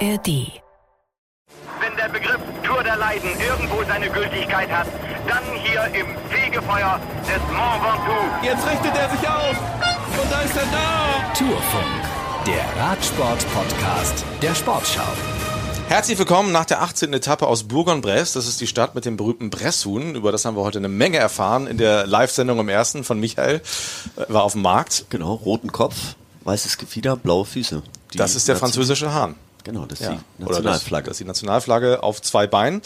ARD. Wenn der Begriff Tour der Leiden irgendwo seine Gültigkeit hat, dann hier im Fegefeuer des Mont Ventoux. Jetzt richtet er sich auf. Und da ist er da. Tourfunk, der Radsport-Podcast der Sportschau. Herzlich willkommen nach der 18. Etappe aus Bourg-en-Bresse. Das ist die Stadt mit dem berühmten Bresshuhn. Über das haben wir heute eine Menge erfahren in der Live-Sendung im ersten von Michael. Äh, War auf dem Markt. Genau, roten Kopf, weißes Gefieder, blaue Füße. Die Das ist der französische Hahn. Genau, das ist Ja. die Oder das, Nationalflagge. das ist die Nationalflagge auf zwei Beinen.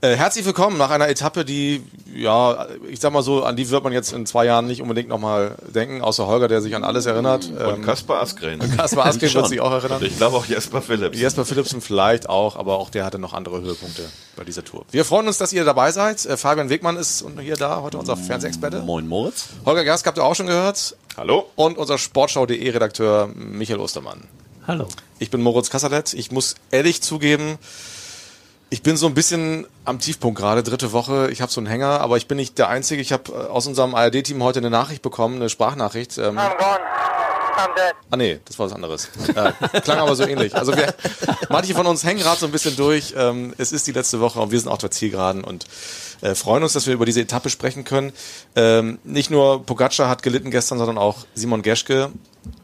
Äh, herzlich willkommen nach einer Etappe, die, ja, ich sag mal so, an die wird man jetzt in zwei Jahren nicht unbedingt nochmal denken, außer Holger, der sich an alles erinnert. Und Ähm, Kaspar Askren. Kaspar Askren wird sich auch erinnern. Und ich glaube auch Jesper Phillips. Jesper Philipsen vielleicht auch, aber auch der hatte noch andere Höhepunkte bei dieser Tour. Wir freuen uns, dass ihr dabei seid. Äh, Fabian Wegmann ist hier da, heute unser Fernsehexperte. Moin Moritz. Holger Gast habt ihr auch schon gehört. Hallo? Und unser Sportschau.de Redakteur Michael Ostermann. Hallo. Ich bin Moritz Kasserlet. Ich muss ehrlich zugeben, ich bin so ein bisschen am Tiefpunkt gerade, dritte Woche. Ich habe so einen Hänger, aber ich bin nicht der Einzige. Ich habe aus unserem ARD-Team heute eine Nachricht bekommen, eine Sprachnachricht. Ähm, I'm gone. I'm dead. Ah nee, das war was anderes. Äh, klang aber so ähnlich. Also wir, manche von uns hängen gerade so ein bisschen durch. Ähm, es ist die letzte Woche und wir sind auf der Zielgeraden und äh, freuen uns, dass wir über diese Etappe sprechen können. Ähm, nicht nur Pogacar hat gelitten gestern, sondern auch Simon Geschke.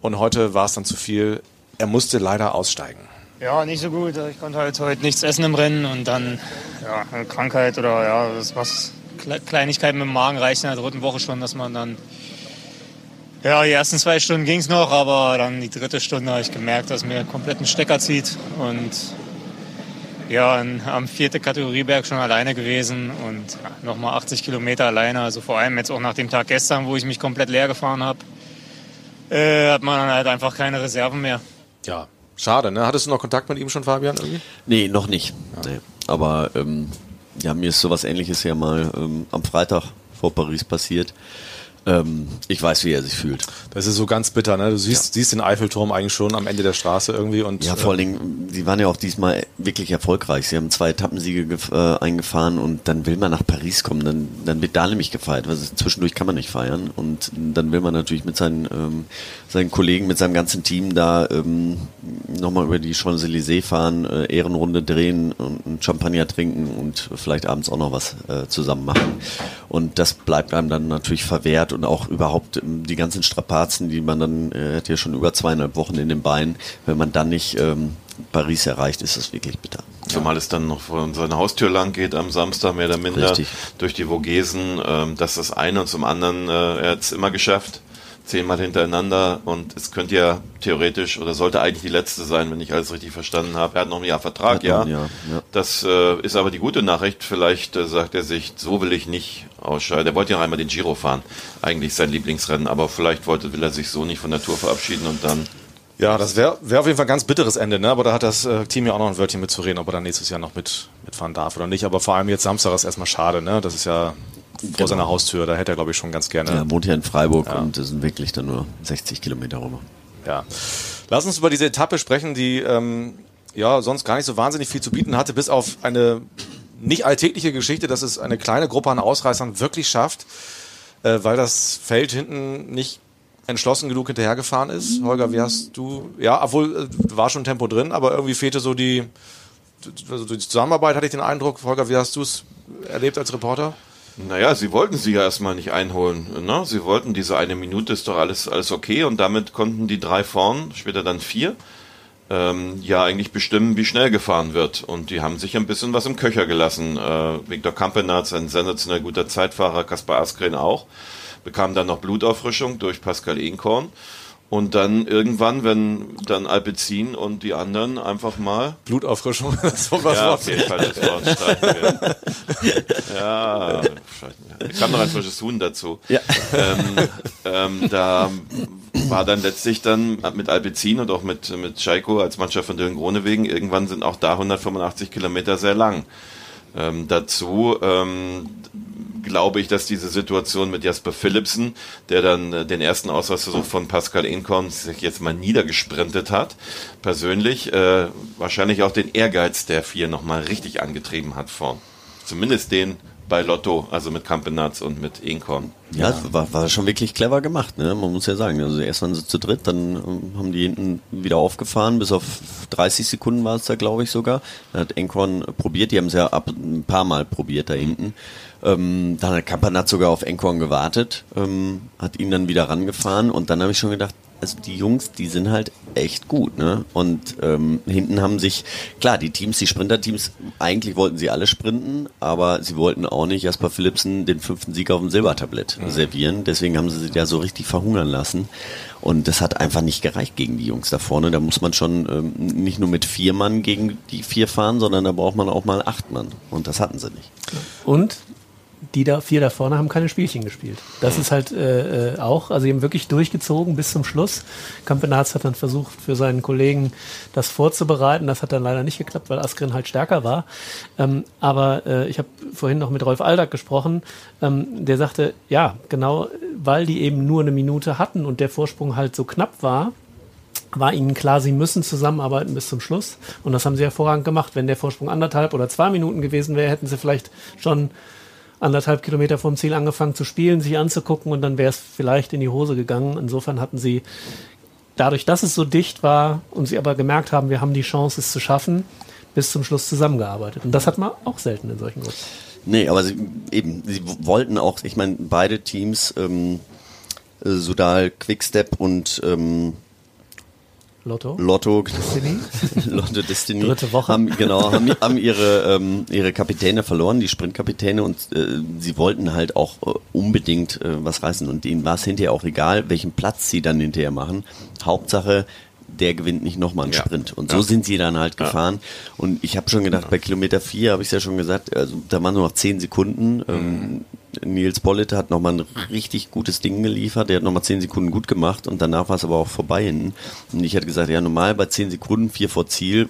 Und heute war es dann zu viel. Er musste leider aussteigen. Ja, nicht so gut. Ich konnte halt heute nichts essen im Rennen und dann ja, Krankheit oder ja, das was Kle- Kleinigkeiten mit dem Magen reicht in der dritten Woche schon, dass man dann ja, die ersten zwei Stunden ging es noch, aber dann die dritte Stunde habe ich gemerkt, dass mir komplett ein Stecker zieht und ja, am vierten Kategorieberg schon alleine gewesen und ja, nochmal 80 Kilometer alleine. Also vor allem jetzt auch nach dem Tag gestern, wo ich mich komplett leer gefahren habe, äh, hat man dann halt einfach keine Reserven mehr. Ja, schade. Ne? Hattest du noch Kontakt mit ihm schon, Fabian? Irgendwie? Nee, noch nicht. Nee. Aber ähm, ja, mir ist sowas ähnliches ja mal ähm, am Freitag vor Paris passiert. Ähm, ich weiß, wie er sich fühlt. Das ist so ganz bitter. Ne? Du siehst, siehst den Eiffelturm eigentlich schon am Ende der Straße irgendwie und Ja, vor allen Dingen, sie waren ja auch diesmal wirklich erfolgreich. Sie haben zwei Etappensiege äh, eingefahren und dann will man nach Paris kommen. Dann, dann wird da nämlich gefeiert. Also zwischendurch kann man nicht feiern. Und dann will man natürlich mit seinen, ähm, seinen Kollegen, mit seinem ganzen Team da ähm, nochmal über die Champs-Élysées fahren, äh, Ehrenrunde drehen und Champagner trinken und vielleicht abends auch noch was äh, zusammen machen. Und das bleibt einem dann natürlich verwehrt und auch überhaupt ähm, die ganzen Strapazen, die man dann, äh, hat ja schon über zweieinhalb Wochen in den Beinen, wenn man dann nicht ähm, Paris erreicht, ist das wirklich bitter. Zumal es dann noch vor seiner Haustür lang geht am Samstag, mehr oder minder, Richtig. durch die Vogesen. Ähm, das ist das eine und zum anderen, äh, er hat es immer geschafft. Zehnmal hintereinander und es könnte ja theoretisch oder sollte eigentlich die letzte sein, wenn ich alles richtig verstanden habe. Er hat noch ein Jahr Vertrag, ja. ein Jahr, ja. Das äh, ist aber die gute Nachricht. Vielleicht äh, sagt er sich, so will ich nicht ausscheiden. Er wollte ja noch einmal den Giro fahren, eigentlich sein Lieblingsrennen, aber vielleicht wollte, will er sich so nicht von der Tour verabschieden und dann Ja, das wäre wär auf jeden Fall ein ganz bitteres Ende, ne? aber da hat das äh, Team ja auch noch ein Wörtchen mitzureden, ob er dann nächstes Jahr noch mit, mitfahren darf oder nicht. Aber vor allem jetzt Samstag ist erstmal schade, ne? das ist ja vor seiner Haustür, da hätte er glaube ich schon ganz gerne. Er wohnt ja in Freiburg und es sind wirklich dann nur 60 Kilometer rüber. Ja. Lass uns über diese Etappe sprechen, die ähm, ja sonst gar nicht so wahnsinnig viel zu bieten hatte, bis auf eine nicht alltägliche Geschichte, dass es eine kleine Gruppe an Ausreißern wirklich schafft, äh, weil das Feld hinten nicht entschlossen genug hinterhergefahren ist. Holger, wie hast du, ja, obwohl äh, war schon Tempo drin, aber irgendwie fehlte so die, also die Zusammenarbeit, hatte ich den Eindruck. Holger, wie hast du es erlebt als Reporter? Naja, sie wollten sie ja erstmal nicht einholen. Ne? Sie wollten diese eine Minute, ist doch alles, alles okay. Und damit konnten die drei vorn, später dann vier, ähm, ja eigentlich bestimmen, wie schnell gefahren wird. Und die haben sich ein bisschen was im Köcher gelassen. Äh, Viktor Kampenarz, ein sensationell guter Zeitfahrer, Kaspar Askren auch, bekam dann noch Blutauffrischung durch Pascal Ehnkorn. Und dann irgendwann, wenn dann Alpecin und die anderen einfach mal Blutauffrischung, so was ja, auf jeden Fall das Wort streichen. Ja, wir. kam noch ein frisches Huhn dazu. Ja. Ähm, ähm, da war dann letztlich dann mit Alpecin und auch mit, mit Scheiko als Mannschaft von Dylan Gronewegen, irgendwann sind auch da 185 Kilometer sehr lang. Ähm, dazu ähm, glaube ich, dass diese Situation mit Jasper Philipsen, der dann äh, den ersten Ausweisversuch von Pascal Inkorn sich jetzt mal niedergesprintet hat, persönlich äh, wahrscheinlich auch den Ehrgeiz der vier nochmal richtig angetrieben hat vorn. Zumindest den bei Lotto, also mit Campenaz und mit Inkorn. Ja, ja. War, war schon wirklich clever gemacht, ne? Man muss ja sagen. Also erst waren sie zu dritt, dann ähm, haben die hinten wieder aufgefahren, bis auf 30 Sekunden war es da, glaube ich, sogar. Da hat Enkorn probiert, die haben es ja ab ein paar Mal probiert da hinten. Ähm, dann hat Campanat sogar auf Enkorn gewartet, ähm, hat ihn dann wieder rangefahren und dann habe ich schon gedacht, also die Jungs, die sind halt echt gut, ne? Und ähm, hinten haben sich, klar, die Teams, die Sprinterteams, eigentlich wollten sie alle sprinten, aber sie wollten auch nicht Jasper Philipsen den fünften Sieg auf dem Silbertablett mhm. servieren. Deswegen haben sie sich ja so richtig verhungern lassen. Und das hat einfach nicht gereicht gegen die Jungs da vorne. Da muss man schon ähm, nicht nur mit vier Mann gegen die vier fahren, sondern da braucht man auch mal acht Mann. Und das hatten sie nicht. Und die da vier da vorne haben keine Spielchen gespielt. Das ist halt äh, äh, auch, also sie haben wirklich durchgezogen bis zum Schluss. Campenaz hat dann versucht, für seinen Kollegen das vorzubereiten. Das hat dann leider nicht geklappt, weil Askren halt stärker war. Ähm, aber äh, ich habe vorhin noch mit Rolf Aldag gesprochen. Ähm, der sagte, ja, genau, weil die eben nur eine Minute hatten und der Vorsprung halt so knapp war, war ihnen klar, sie müssen zusammenarbeiten bis zum Schluss. Und das haben sie hervorragend gemacht. Wenn der Vorsprung anderthalb oder zwei Minuten gewesen wäre, hätten sie vielleicht schon anderthalb Kilometer vom Ziel angefangen zu spielen, sich anzugucken und dann wäre es vielleicht in die Hose gegangen. Insofern hatten sie dadurch, dass es so dicht war und sie aber gemerkt haben, wir haben die Chance, es zu schaffen, bis zum Schluss zusammengearbeitet. Und das hat man auch selten in solchen Gruppen. Nee, aber sie, eben, sie wollten auch, ich meine, beide Teams, ähm, Sudal, Quickstep und ähm, Lotto. Lotto Destiny. Lotto Destiny. Dritte Woche. Haben, genau, haben, haben ihre, ähm, ihre Kapitäne verloren, die Sprintkapitäne, und äh, sie wollten halt auch äh, unbedingt äh, was reißen. Und ihnen war es hinterher auch egal, welchen Platz sie dann hinterher machen. Hauptsache, der gewinnt nicht nochmal einen ja. Sprint. Und so ja. sind sie dann halt gefahren. Und ich habe schon gedacht, bei Kilometer 4 habe ich es ja schon gesagt, also da waren nur noch 10 Sekunden. Ähm, Nils Bollitte hat nochmal ein richtig gutes Ding geliefert. Der hat nochmal 10 Sekunden gut gemacht und danach war es aber auch vorbei hinten. Und ich hatte gesagt, ja, normal bei 10 Sekunden, 4 vor Ziel,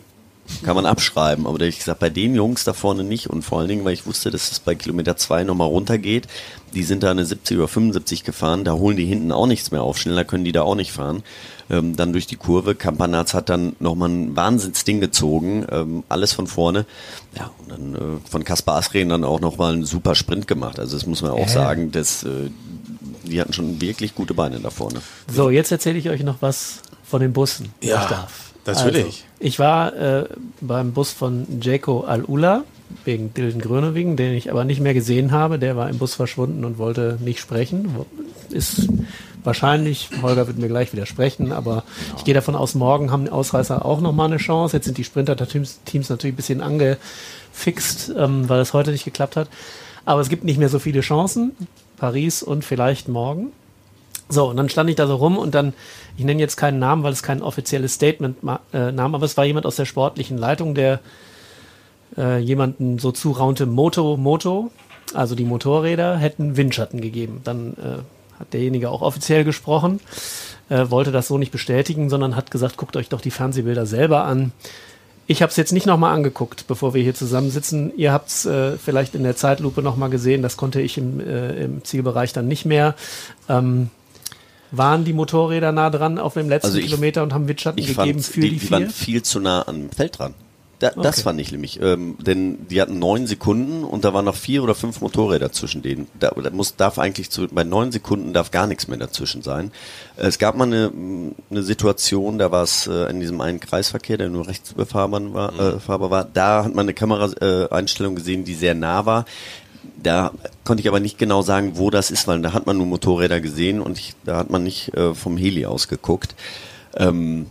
kann man abschreiben. Aber da habe ich gesagt, bei den Jungs da vorne nicht. Und vor allen Dingen, weil ich wusste, dass es bei Kilometer 2 nochmal runtergeht. Die sind da eine 70 oder 75 gefahren. Da holen die hinten auch nichts mehr auf. Schneller können die da auch nicht fahren. Ähm, dann durch die Kurve. Kampanaz hat dann nochmal ein Wahnsinnsding gezogen. Ähm, alles von vorne. Ja, und dann äh, von Kaspar Asreen dann auch nochmal einen super Sprint gemacht. Also das muss man auch äh. sagen, dass äh, die hatten schon wirklich gute Beine da vorne. So, jetzt erzähle ich euch noch was von den Bussen, ja. ich darf. Natürlich. Also, ich war äh, beim Bus von Jaco Al-Ula wegen Dilden Grönewing, den ich aber nicht mehr gesehen habe. Der war im Bus verschwunden und wollte nicht sprechen. Ist wahrscheinlich, Holger wird mir gleich widersprechen, aber ich gehe davon aus, morgen haben die Ausreißer auch nochmal eine Chance. Jetzt sind die Sprinter-Teams natürlich ein bisschen angefixt, ähm, weil es heute nicht geklappt hat. Aber es gibt nicht mehr so viele Chancen. Paris und vielleicht morgen. So, und dann stand ich da so rum und dann, ich nenne jetzt keinen Namen, weil es kein offizielles Statement äh, nahm, aber es war jemand aus der sportlichen Leitung, der äh, jemanden so zuraunte, Moto, Moto, also die Motorräder hätten Windschatten gegeben. Dann äh, hat derjenige auch offiziell gesprochen, äh, wollte das so nicht bestätigen, sondern hat gesagt, guckt euch doch die Fernsehbilder selber an. Ich habe es jetzt nicht nochmal angeguckt, bevor wir hier zusammensitzen. Ihr habt es äh, vielleicht in der Zeitlupe nochmal gesehen. Das konnte ich im, äh, im Zielbereich dann nicht mehr. Ähm, waren die Motorräder nah dran auf dem letzten also ich, Kilometer und haben Windschatten gegeben für die, die, die vier? Die waren viel zu nah am Feld dran. Da, okay. Das fand ich nämlich, ähm, denn die hatten neun Sekunden und da waren noch vier oder fünf Motorräder zwischen denen. Da, da muss, darf eigentlich zu, bei neun Sekunden darf gar nichts mehr dazwischen sein. Es gab mal eine, eine Situation, da war es äh, in diesem einen Kreisverkehr, der nur rechts befahrbar war, mhm. äh, fahrbar war. Da hat man eine Kameraeinstellung äh, gesehen, die sehr nah war. Da konnte ich aber nicht genau sagen, wo das ist, weil da hat man nur Motorräder gesehen und ich, da hat man nicht äh, vom Heli aus geguckt. Ähm,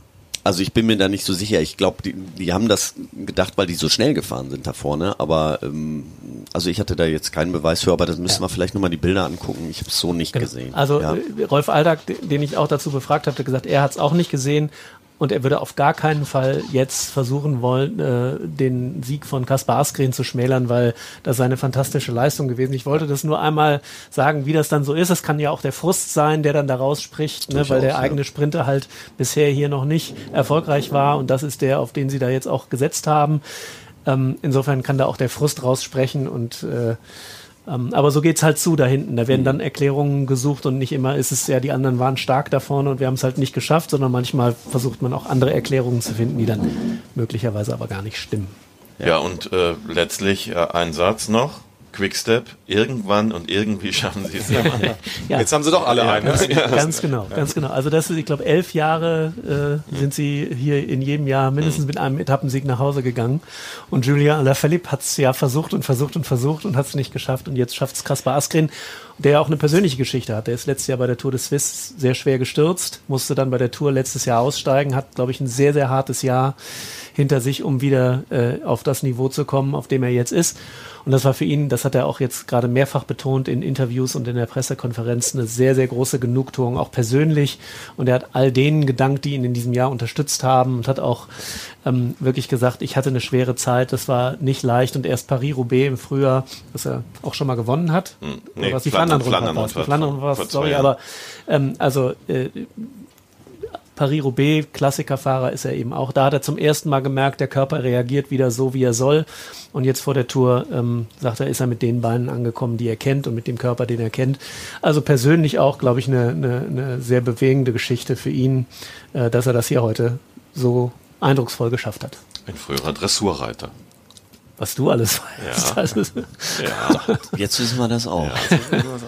also ich bin mir da nicht so sicher. Ich glaube, die, die haben das gedacht, weil die so schnell gefahren sind da vorne. Aber ähm, also ich hatte da jetzt keinen Beweis für, aber das müssen ja. wir vielleicht nochmal die Bilder angucken. Ich habe es so nicht genau. gesehen. Also ja. Äh, Rolf Aldag, den ich auch dazu befragt habe, hat gesagt, er hat es auch nicht gesehen. Und er würde auf gar keinen Fall jetzt versuchen wollen, äh, den Sieg von Kaspar Askren zu schmälern, weil das eine fantastische Leistung gewesen. Ich wollte das nur einmal sagen, wie das dann so ist. Es kann ja auch der Frust sein, der dann daraus spricht, ne, weil der ja. eigene Sprinter halt bisher hier noch nicht erfolgreich war. Und das ist der, auf den sie da jetzt auch gesetzt haben. Ähm, insofern kann da auch der Frust raussprechen und äh, ähm, aber so geht's halt zu da hinten. Da werden mhm. dann Erklärungen gesucht und nicht immer ist es ja, die anderen waren stark da vorne und wir haben es halt nicht geschafft, sondern manchmal versucht man auch andere Erklärungen zu finden, die dann möglicherweise aber gar nicht stimmen. Ja, ja und äh, letztlich äh, ein Satz noch. Quickstep, irgendwann und irgendwie schaffen sie es. Ja. Jetzt haben sie doch alle einen. Ne? Ganz genau, ganz genau. Also das ist, ich glaube, elf Jahre äh, sind sie hier in jedem Jahr mindestens mit einem Etappensieg nach Hause gegangen. Und Julien Alaphilippe hat es ja versucht und versucht und versucht und hat es nicht geschafft. Und jetzt schafft es Kaspar Askren, der ja auch eine persönliche Geschichte hat. Der ist letztes Jahr bei der Tour de Suisse sehr schwer gestürzt, musste dann bei der Tour letztes Jahr aussteigen, hat, glaube ich, ein sehr, sehr hartes Jahr hinter sich, um wieder äh, auf das Niveau zu kommen, auf dem er jetzt ist. Und das war für ihn, das hat er auch jetzt gerade mehrfach betont in Interviews und in der Pressekonferenz, eine sehr, sehr große Genugtuung, auch persönlich. Und er hat all denen gedankt, die ihn in diesem Jahr unterstützt haben und hat auch ähm, wirklich gesagt, ich hatte eine schwere Zeit, das war nicht leicht. Und erst Paris-Roubaix im Frühjahr, was er auch schon mal gewonnen hat, Hm, nee, was die Flandern- Flandern- Flandern zwei sorry, Jahren. aber ähm, also äh, Paris-Roubaix, Klassikerfahrer ist er eben auch. Da hat er zum ersten Mal gemerkt, der Körper reagiert wieder so, wie er soll. Und jetzt vor der Tour, ähm, sagt er, ist er mit den Beinen angekommen, die er kennt und mit dem Körper, den er kennt. Also persönlich auch, glaube ich, eine, eine, eine sehr bewegende Geschichte für ihn, äh, dass er das hier heute so eindrucksvoll geschafft hat. Ein früherer Dressurreiter. Was du alles weißt. Ja. Das ist, Ja. Jetzt wissen wir das auch.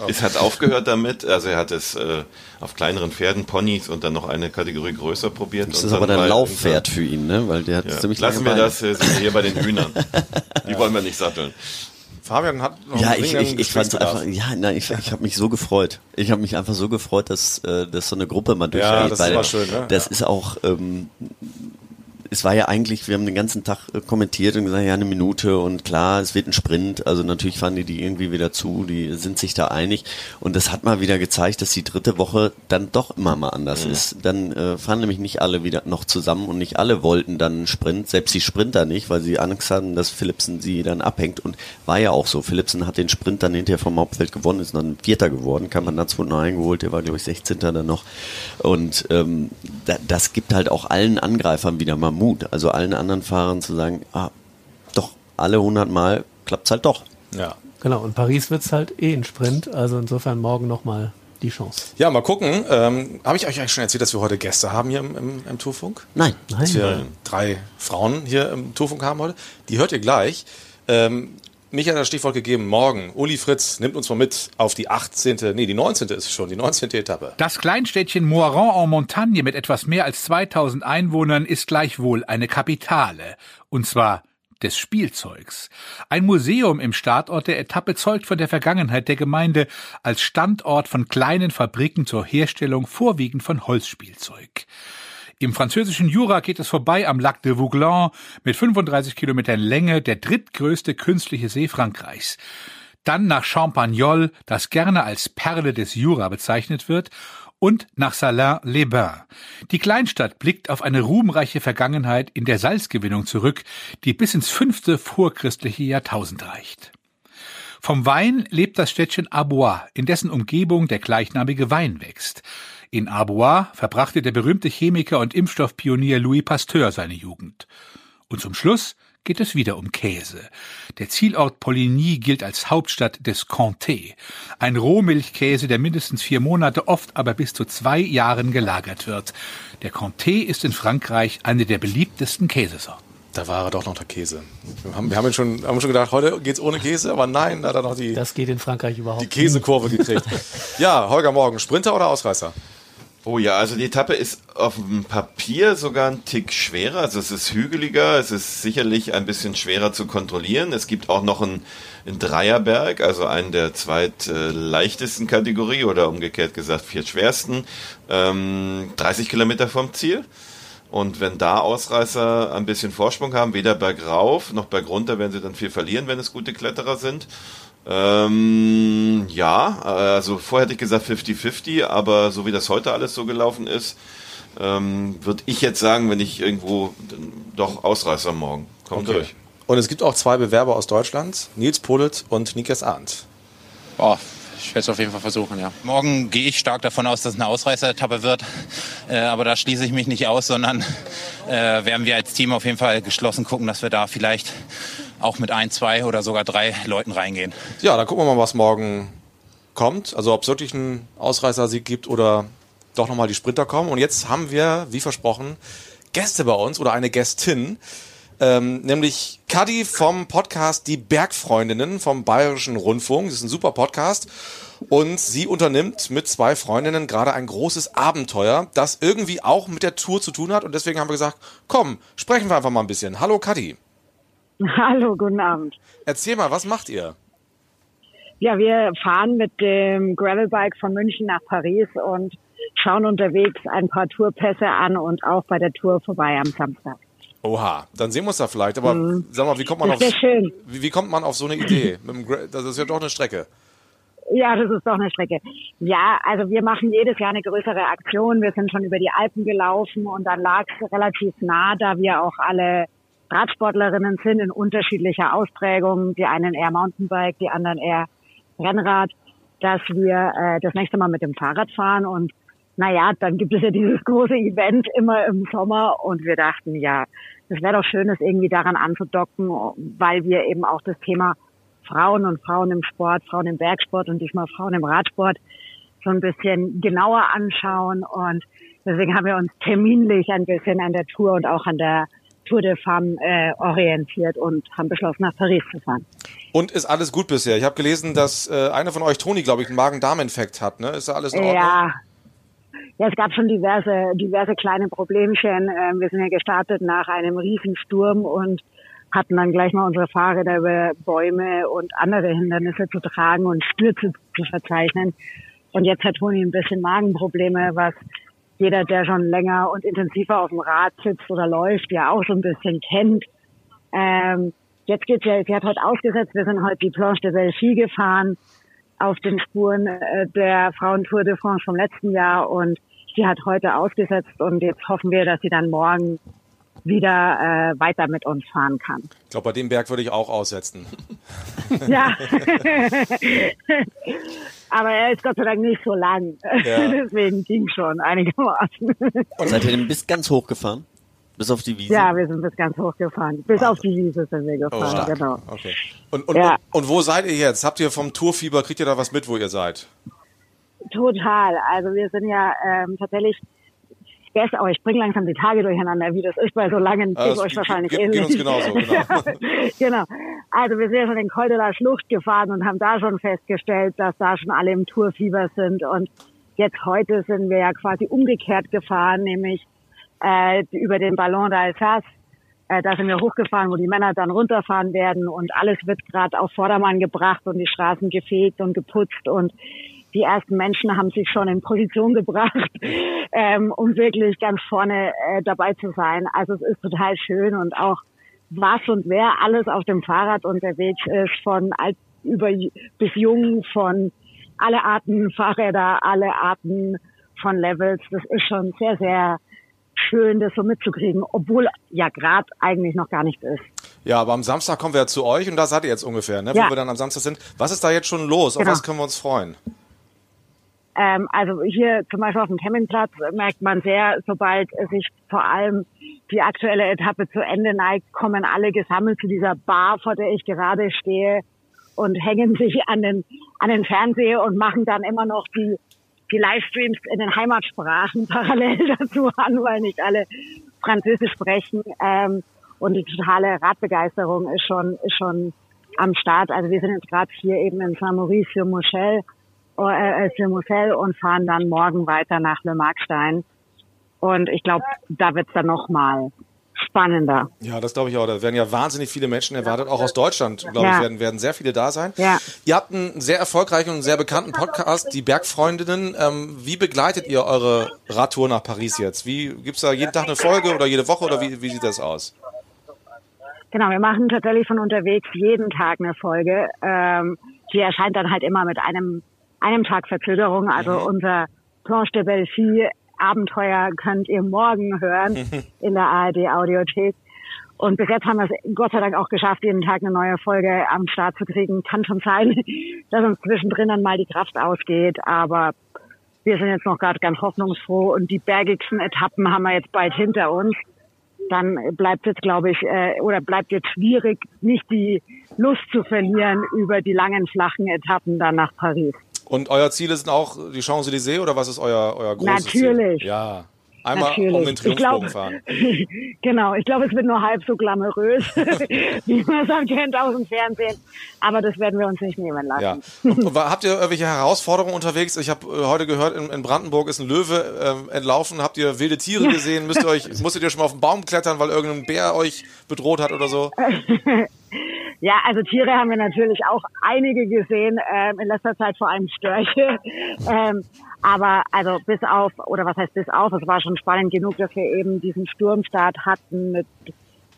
Es hat aufgehört damit, also er hat es äh, auf kleineren Pferden, Ponys und dann noch eine Kategorie größer probiert. Das und ist aber dann Laufpferd für ihn, ne? Weil der hat Ja. ziemlich Lassen lange wir Beine. das, sind wir hier bei den Hühnern. Die wollen wir nicht satteln. Fabian hat noch Ja, einen ich, ich, ich fand einfach, ja, nein, ich, ich habe mich so gefreut. Ich habe mich einfach so gefreut, dass, äh, dass so eine Gruppe mal Ja, durchgeht. das ist immer schön, ne? Das Ja. ist auch, ähm, es war ja eigentlich, wir haben den ganzen Tag äh, kommentiert und gesagt, ja, eine Minute und klar, es wird ein Sprint. Also natürlich fahren die die irgendwie wieder zu, die sind sich da einig. Und das hat mal wieder gezeigt, dass die dritte Woche dann doch immer mal anders ist. Dann äh, fahren nämlich nicht alle wieder noch zusammen und nicht alle wollten dann einen Sprint, selbst die Sprinter nicht, weil sie Angst hatten, dass Philipsen sie dann abhängt. Und war ja auch so. Philipsen hat den Sprint dann hinterher vom Hauptfeld gewonnen, ist dann Vierter geworden, Kampanatz wurde noch eingeholt, der war, glaube ich, 16. dann noch. Und ähm, da, das gibt halt auch allen Angreifern wieder mal Mut. Also allen anderen Fahrern zu sagen, ah, doch, alle 100 Mal klappt's halt doch. Ja. genau, und Paris wird's halt eh ein Sprint. Also insofern morgen nochmal die Chance. ja, mal gucken. Ähm, Habe ich euch eigentlich schon erzählt, dass wir heute Gäste haben hier im, im, im Tourfunk? Nein. dass Nein. wir drei Frauen hier im Tourfunk haben heute. Die hört ihr gleich. Ähm, mich hat das Stichwort gegeben, morgen. Uli Fritz nimmt uns mal mit auf die 18., nee, die 19. ist schon, die 19. Etappe. Das Kleinstädtchen Moiran en Montagne mit etwas mehr als 2000 Einwohnern ist gleichwohl eine Kapitale. Und zwar des Spielzeugs. Ein Museum im Startort der Etappe zeugt von der Vergangenheit der Gemeinde als Standort von kleinen Fabriken zur Herstellung vorwiegend von Holzspielzeug. Im französischen Jura geht es vorbei am Lac de Vouglan mit 35 Kilometern Länge, der drittgrößte künstliche See Frankreichs. Dann nach Champagnol, das gerne als Perle des Jura bezeichnet wird, und nach Salins-les-Bains. Die Kleinstadt blickt auf eine ruhmreiche Vergangenheit in der Salzgewinnung zurück, die bis ins fünfte vorchristliche Jahrtausend reicht. Vom Wein lebt das Städtchen Arbois, in dessen Umgebung der gleichnamige Wein wächst. In Arbois verbrachte der berühmte Chemiker und Impfstoffpionier Louis Pasteur seine Jugend. Und zum Schluss geht es wieder um Käse. Der Zielort Poligny gilt als Hauptstadt des Comté. Ein Rohmilchkäse, der mindestens vier Monate, oft aber bis zu zwei Jahren gelagert wird. Der Comté ist in Frankreich eine der beliebtesten Käsesorten. Da war er doch noch der Käse. Wir haben, wir haben, ihn schon, haben schon gedacht, heute geht's ohne Käse, aber nein, da hat er noch die, Das geht in Frankreich überhaupt die Käsekurve gekriegt. ja, Holger Morgen, Sprinter oder Ausreißer? Oh ja, also die Etappe ist auf dem Papier sogar ein Tick schwerer. Also es ist hügeliger, es ist sicherlich ein bisschen schwerer zu kontrollieren. Es gibt auch noch einen, einen Dreierberg, also einen der zweit äh, Kategorie oder umgekehrt gesagt viertschwersten, ähm, 30 Kilometer vom Ziel. Und wenn da Ausreißer ein bisschen Vorsprung haben, weder bergauf noch bergunter, werden sie dann viel verlieren, wenn es gute Kletterer sind. Ähm, ja, also vorher hätte ich gesagt 50-50, aber so wie das heute alles so gelaufen ist, ähm, würde ich jetzt sagen, wenn ich irgendwo doch Ausreißer morgen. Kommt durch. Und es gibt auch zwei Bewerber aus Deutschland, Nils Polit und Niklas Arndt. Boah, ich werde es auf jeden Fall versuchen, ja. Morgen gehe ich stark davon aus, dass es eine Ausreißer-Etappe wird. Äh, aber da schließe ich mich nicht aus, sondern äh, werden wir als Team auf jeden Fall geschlossen gucken, dass wir da vielleicht auch mit ein, zwei oder sogar drei Leuten reingehen. Ja, dann gucken wir mal, was morgen kommt. Also ob es wirklich einen Ausreißersieg gibt oder doch nochmal die Sprinter kommen. Und jetzt haben wir, wie versprochen, Gäste bei uns oder eine Gästin. ähm, nämlich Kadi vom Podcast Die Bergfreundinnen vom Bayerischen Rundfunk. Das ist ein super Podcast. Und sie unternimmt mit zwei Freundinnen gerade ein großes Abenteuer, das irgendwie auch mit der Tour zu tun hat. Und deswegen haben wir gesagt, komm, sprechen wir einfach mal ein bisschen. Hallo Kadi. Hallo, guten Abend. Erzähl mal, was macht ihr? Ja, wir fahren mit dem Gravelbike von München nach Paris und schauen unterwegs ein paar Tourpässe an und auch bei der Tour vorbei am Samstag. Oha, dann sehen wir uns da vielleicht. Aber Mhm. sag mal, wie kommt man auf wie, wie kommt man auf so eine Idee? Das ist ja doch eine Strecke. Ja, das ist doch eine Strecke. Ja, also wir machen jedes Jahr eine größere Aktion. Wir sind schon über die Alpen gelaufen und dann lag es relativ nah, da wir auch alle Radsportlerinnen sind in unterschiedlicher Ausprägung. Die einen eher Mountainbike, die anderen eher Rennrad, dass wir äh, das nächste Mal mit dem Fahrrad fahren. Und naja, dann gibt es ja dieses große Event immer im Sommer. Und wir dachten, ja, es wäre doch schön, es irgendwie daran anzudocken, weil wir eben auch das Thema Frauen und Frauen im Sport, Frauen im Bergsport und diesmal Frauen im Radsport so ein bisschen genauer anschauen. Und deswegen haben wir uns terminlich ein bisschen an der Tour und auch an der Tour de Femme äh, orientiert und haben beschlossen, nach Paris zu fahren. Und ist alles gut bisher? Ich habe gelesen, dass äh, einer von euch, Toni, glaube ich, einen Magen-Darm-Infekt hat. Ne? Ist da alles in Ordnung? Ja. Ja, es gab schon diverse, diverse kleine Problemchen. Ähm, wir sind ja gestartet nach einem Riesensturm und hatten dann gleich mal unsere Fahrräder über Bäume und andere Hindernisse zu tragen und Stürze zu verzeichnen. Und jetzt hat Toni ein bisschen Magenprobleme, was jeder, der schon länger und intensiver auf dem Rad sitzt oder läuft, ja auch so ein bisschen kennt. Ähm, jetzt geht's ja, sie hat heute ausgesetzt, wir sind heute die Planche de Belfi gefahren auf den Spuren äh, der Frauentour de France vom letzten Jahr. Und sie hat heute ausgesetzt. Und jetzt hoffen wir, dass sie dann morgen wieder äh, weiter mit uns fahren kann. Ich glaube, bei dem Berg würde ich auch aussetzen. Ja. Aber er ist Gott sei Dank nicht so lang. Ja. Deswegen ging schon einigermaßen. Seid ihr denn bis ganz hoch gefahren? Bis auf die Wiese? Ja, wir sind bis ganz hoch gefahren. Bis auf die Wiese sind wir Oh, gefahren, genau. Okay. Und, und, Ja. und, und wo seid ihr jetzt? Habt ihr vom Tourfieber, kriegt ihr da was mit, wo ihr seid? Total. Also wir sind ja ähm, tatsächlich Yes, aber ich bringe langsam die Tage durcheinander, wie das ist bei so langen, geht das euch geht- wahrscheinlich geht- geht ähnlich. uns genauso, genau. genau. Also wir sind ja schon in Col de la Schlucht gefahren und haben da schon festgestellt, dass da schon alle im Tourfieber sind. Und jetzt heute sind wir ja quasi umgekehrt gefahren, nämlich äh, über den Ballon d'Alsace. Äh, da sind wir hochgefahren, wo die Männer dann runterfahren werden und alles wird gerade auf Vordermann gebracht und die Straßen gefegt und geputzt und die ersten Menschen haben sich schon in Position gebracht, ähm, um wirklich ganz vorne äh, dabei zu sein. Also es ist total schön und auch was und wer alles auf dem Fahrrad unterwegs ist, von alt über bis jung, von alle Arten Fahrräder, alle Arten von Levels. Das ist schon sehr, sehr schön, das so mitzukriegen, obwohl ja gerade eigentlich noch gar nichts ist. Ja, aber am Samstag kommen wir ja zu euch und da seid ihr jetzt ungefähr, ne? Ja. Wo wir dann am Samstag sind. Was ist da jetzt schon los? Auf Genau. was können wir uns freuen? Ähm, also hier zum Beispiel auf dem Campingplatz merkt man sehr, sobald sich vor allem die aktuelle Etappe zu Ende neigt, kommen alle gesammelt zu dieser Bar, vor der ich gerade stehe und hängen sich an den, an den Fernseher und machen dann immer noch die, die Livestreams in den Heimatsprachen parallel dazu an, weil nicht alle Französisch sprechen. Ähm, und die totale Radbegeisterung ist schon, ist schon am Start. Also wir sind jetzt gerade hier eben in Saint-Maurice-sur-Moschel äh, sur Moselle und fahren dann morgen weiter nach Le Markstein. Und ich glaube, da wird's dann noch mal spannender. Ja, das glaube ich auch. Da werden ja wahnsinnig viele Menschen erwartet. Auch aus Deutschland, glaube Ja. ich, werden, werden sehr viele da sein. Ja. Ihr habt einen sehr erfolgreichen und sehr bekannten Podcast, die Bergfreundinnen. Ähm, wie begleitet ihr eure Radtour nach Paris jetzt? Wie gibt's da jeden Tag eine Folge oder jede Woche oder wie, wie sieht das aus? Genau, wir machen tatsächlich von unterwegs jeden Tag eine Folge. Ähm, die erscheint dann halt immer mit einem, einem Tag Verzögerung. Also unser Planche de Belfi Abenteuer könnt ihr morgen hören in der ARD Audiothek. Und bis jetzt haben wir es Gott sei Dank auch geschafft, jeden Tag eine neue Folge am Start zu kriegen. Kann schon sein, dass uns zwischendrin dann mal die Kraft ausgeht, aber wir sind jetzt noch gerade ganz hoffnungsfroh und die bergigsten Etappen haben wir jetzt bald hinter uns. Dann bleibt jetzt, glaube ich, äh, oder bleibt jetzt schwierig, nicht die Lust zu verlieren über die langen, flachen Etappen dann nach Paris. Und euer Ziel ist auch die Champs-Élysées oder was ist euer, euer großes Natürlich. Ziel? Ja. Einmal Natürlich. um den Triumphbogen glaub- fahren. genau, ich glaube, es wird nur halb so glamourös, wie man es dann kennt aus dem Fernsehen. Aber das werden wir uns nicht nehmen lassen. Ja. Und, und habt ihr irgendwelche Herausforderungen unterwegs? Ich habe äh, heute gehört, in, in Brandenburg ist ein Löwe ähm, entlaufen. Habt ihr wilde Tiere gesehen? Müsst ihr euch, musstet ihr schon mal auf den Baum klettern, weil irgendein Bär euch bedroht hat oder so? Ja, also Tiere haben wir natürlich auch einige gesehen, ähm, in letzter Zeit vor allem Störche. ähm, aber also bis auf, oder was heißt bis auf, es war schon spannend genug, dass wir eben diesen Sturmstart hatten mit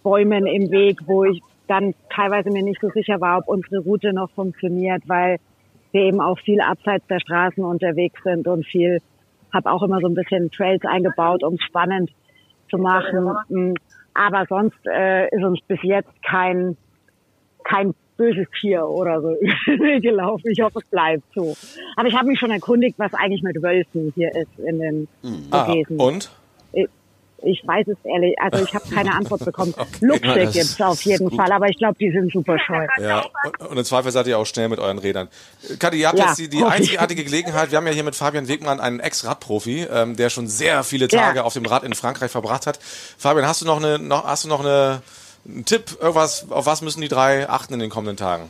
Bäumen im Weg, wo ich dann teilweise mir nicht so sicher war, ob unsere Route noch funktioniert, weil wir eben auch viel abseits der Straßen unterwegs sind und viel, habe auch immer so ein bisschen Trails eingebaut, um spannend zu machen. Mm, Aber sonst äh, ist uns bis jetzt kein kein böses Tier oder so gelaufen. Ich hoffe, es bleibt so. Aber ich habe mich schon erkundigt, was eigentlich mit Wölfen hier ist in den Ah, Vogesen. und? Ich, ich weiß es ehrlich, also ich habe keine Antwort bekommen. Ja, Luchse das gibt's auf jeden gut. Fall, aber ich glaube, die sind super scheu. Ja, und, und im Zweifel seid ihr auch schnell mit euren Rädern. Kathi, ihr habt Ja, jetzt die, die einzigartige Gelegenheit. Wir haben ja hier mit Fabian Wegmann einen Ex-Radprofi, ähm, der schon sehr viele Tage Ja. auf dem Rad in Frankreich verbracht hat. Fabian, hast du noch eine, noch, hast du noch eine, einen Tipp, irgendwas, auf was müssen die drei achten in den kommenden Tagen?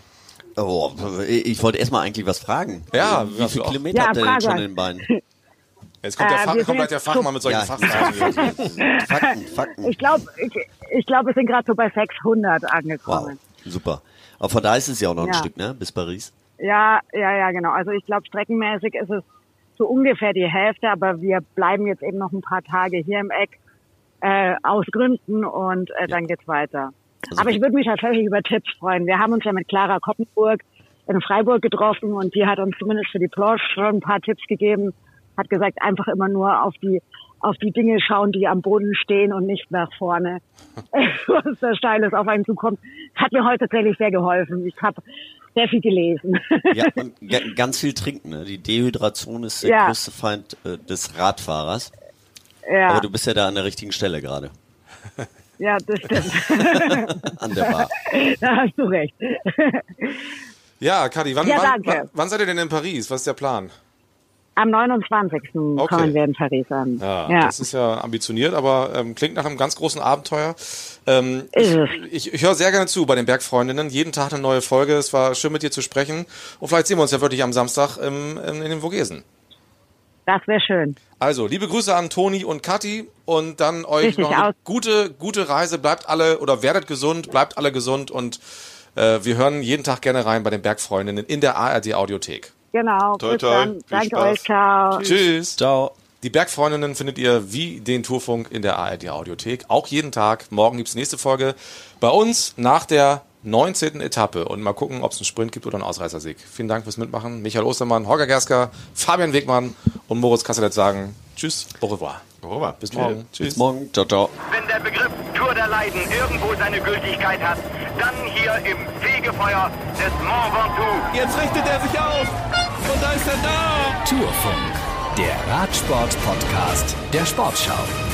Oh, ich wollte erstmal eigentlich was fragen. Ja, wie hast du viele. Kilometer Ja, habt ihr denn schon in den Beinen? Jetzt kommt, der Äh, Fach, kommt gleich der Fachmann mit solchen Ja, Fachfragen. Fakten, Fakten. Ich glaube, ich, ich glaube, wir sind gerade so bei 600 Wow, angekommen. super. Aber von da ist es ja auch noch ein Ja. Stück, ne? Bis Paris. Ja, ja, ja, genau. Also ich glaube, streckenmäßig ist es so ungefähr die Hälfte, aber wir bleiben jetzt eben noch ein paar Tage hier im Eck äh, aus Gründen und äh, dann geht's weiter. Also aber ich würde mich tatsächlich über Tipps freuen. Wir haben uns ja mit Clara Koppenburg in Freiburg getroffen und die hat uns zumindest für die Planche schon ein paar Tipps gegeben. Hat gesagt, einfach immer nur auf die auf die Dinge schauen, die am Boden stehen und nicht nach vorne, was da Steiles auf einen zukommt. Hat mir heute tatsächlich sehr geholfen. Ich habe sehr viel gelesen. Ja, und ga- ganz viel trinken. Ne? Die Dehydration ist der Ja. größte Feind äh, des Radfahrers. Ja, Aber du bist ja da an der richtigen Stelle gerade. ja, das stimmt. An der Bar. da hast du recht. Ja, Kathi, wann, Ja, wann, wann, wann seid ihr denn in Paris? Was ist der Plan? Am 29. Okay. kommen wir in Paris an. Ja, ja. das ist ja ambitioniert, aber ähm, klingt nach einem ganz großen Abenteuer. Ähm, Ist ich es. ich, ich höre sehr gerne zu bei den Bergfreundinnen. Jeden Tag eine neue Folge. Es war schön mit dir zu sprechen. Und vielleicht sehen wir uns ja wirklich am Samstag im, in, in den Vogesen. Das wäre schön. Also, liebe Grüße an Toni und Kathi und dann euch Richtig noch eine aus. gute, gute Reise. Bleibt alle oder werdet gesund, bleibt alle gesund und äh, wir hören jeden Tag gerne rein bei den Bergfreundinnen in der ARD Audiothek. Genau. Toi, toi. dann. Viel Danke Spaß. euch. Ciao. Tschüss. Ciao. Die Bergfreundinnen findet ihr wie den Tourfunk in der ARD Audiothek. Auch jeden Tag. Morgen gibt's nächste Folge. Bei uns nach der 19. Etappe. Und mal gucken, ob es einen Sprint gibt oder einen Ausreißersieg. Vielen Dank fürs Mitmachen. Michael Ostermann, Holger Gersker, Fabian Wegmann und Moritz Kasselet sagen Tschüss, au revoir. Au revoir. Bis morgen. Tschüss. Bis morgen. Ciao, ciao. Wenn der Begriff Tour der Leiden irgendwo seine Gültigkeit hat, dann hier im Fegefeuer des Mont Ventoux. Jetzt richtet er sich auf. Und da ist er da. Tourfunk, der Radsport-Podcast der Sportschau.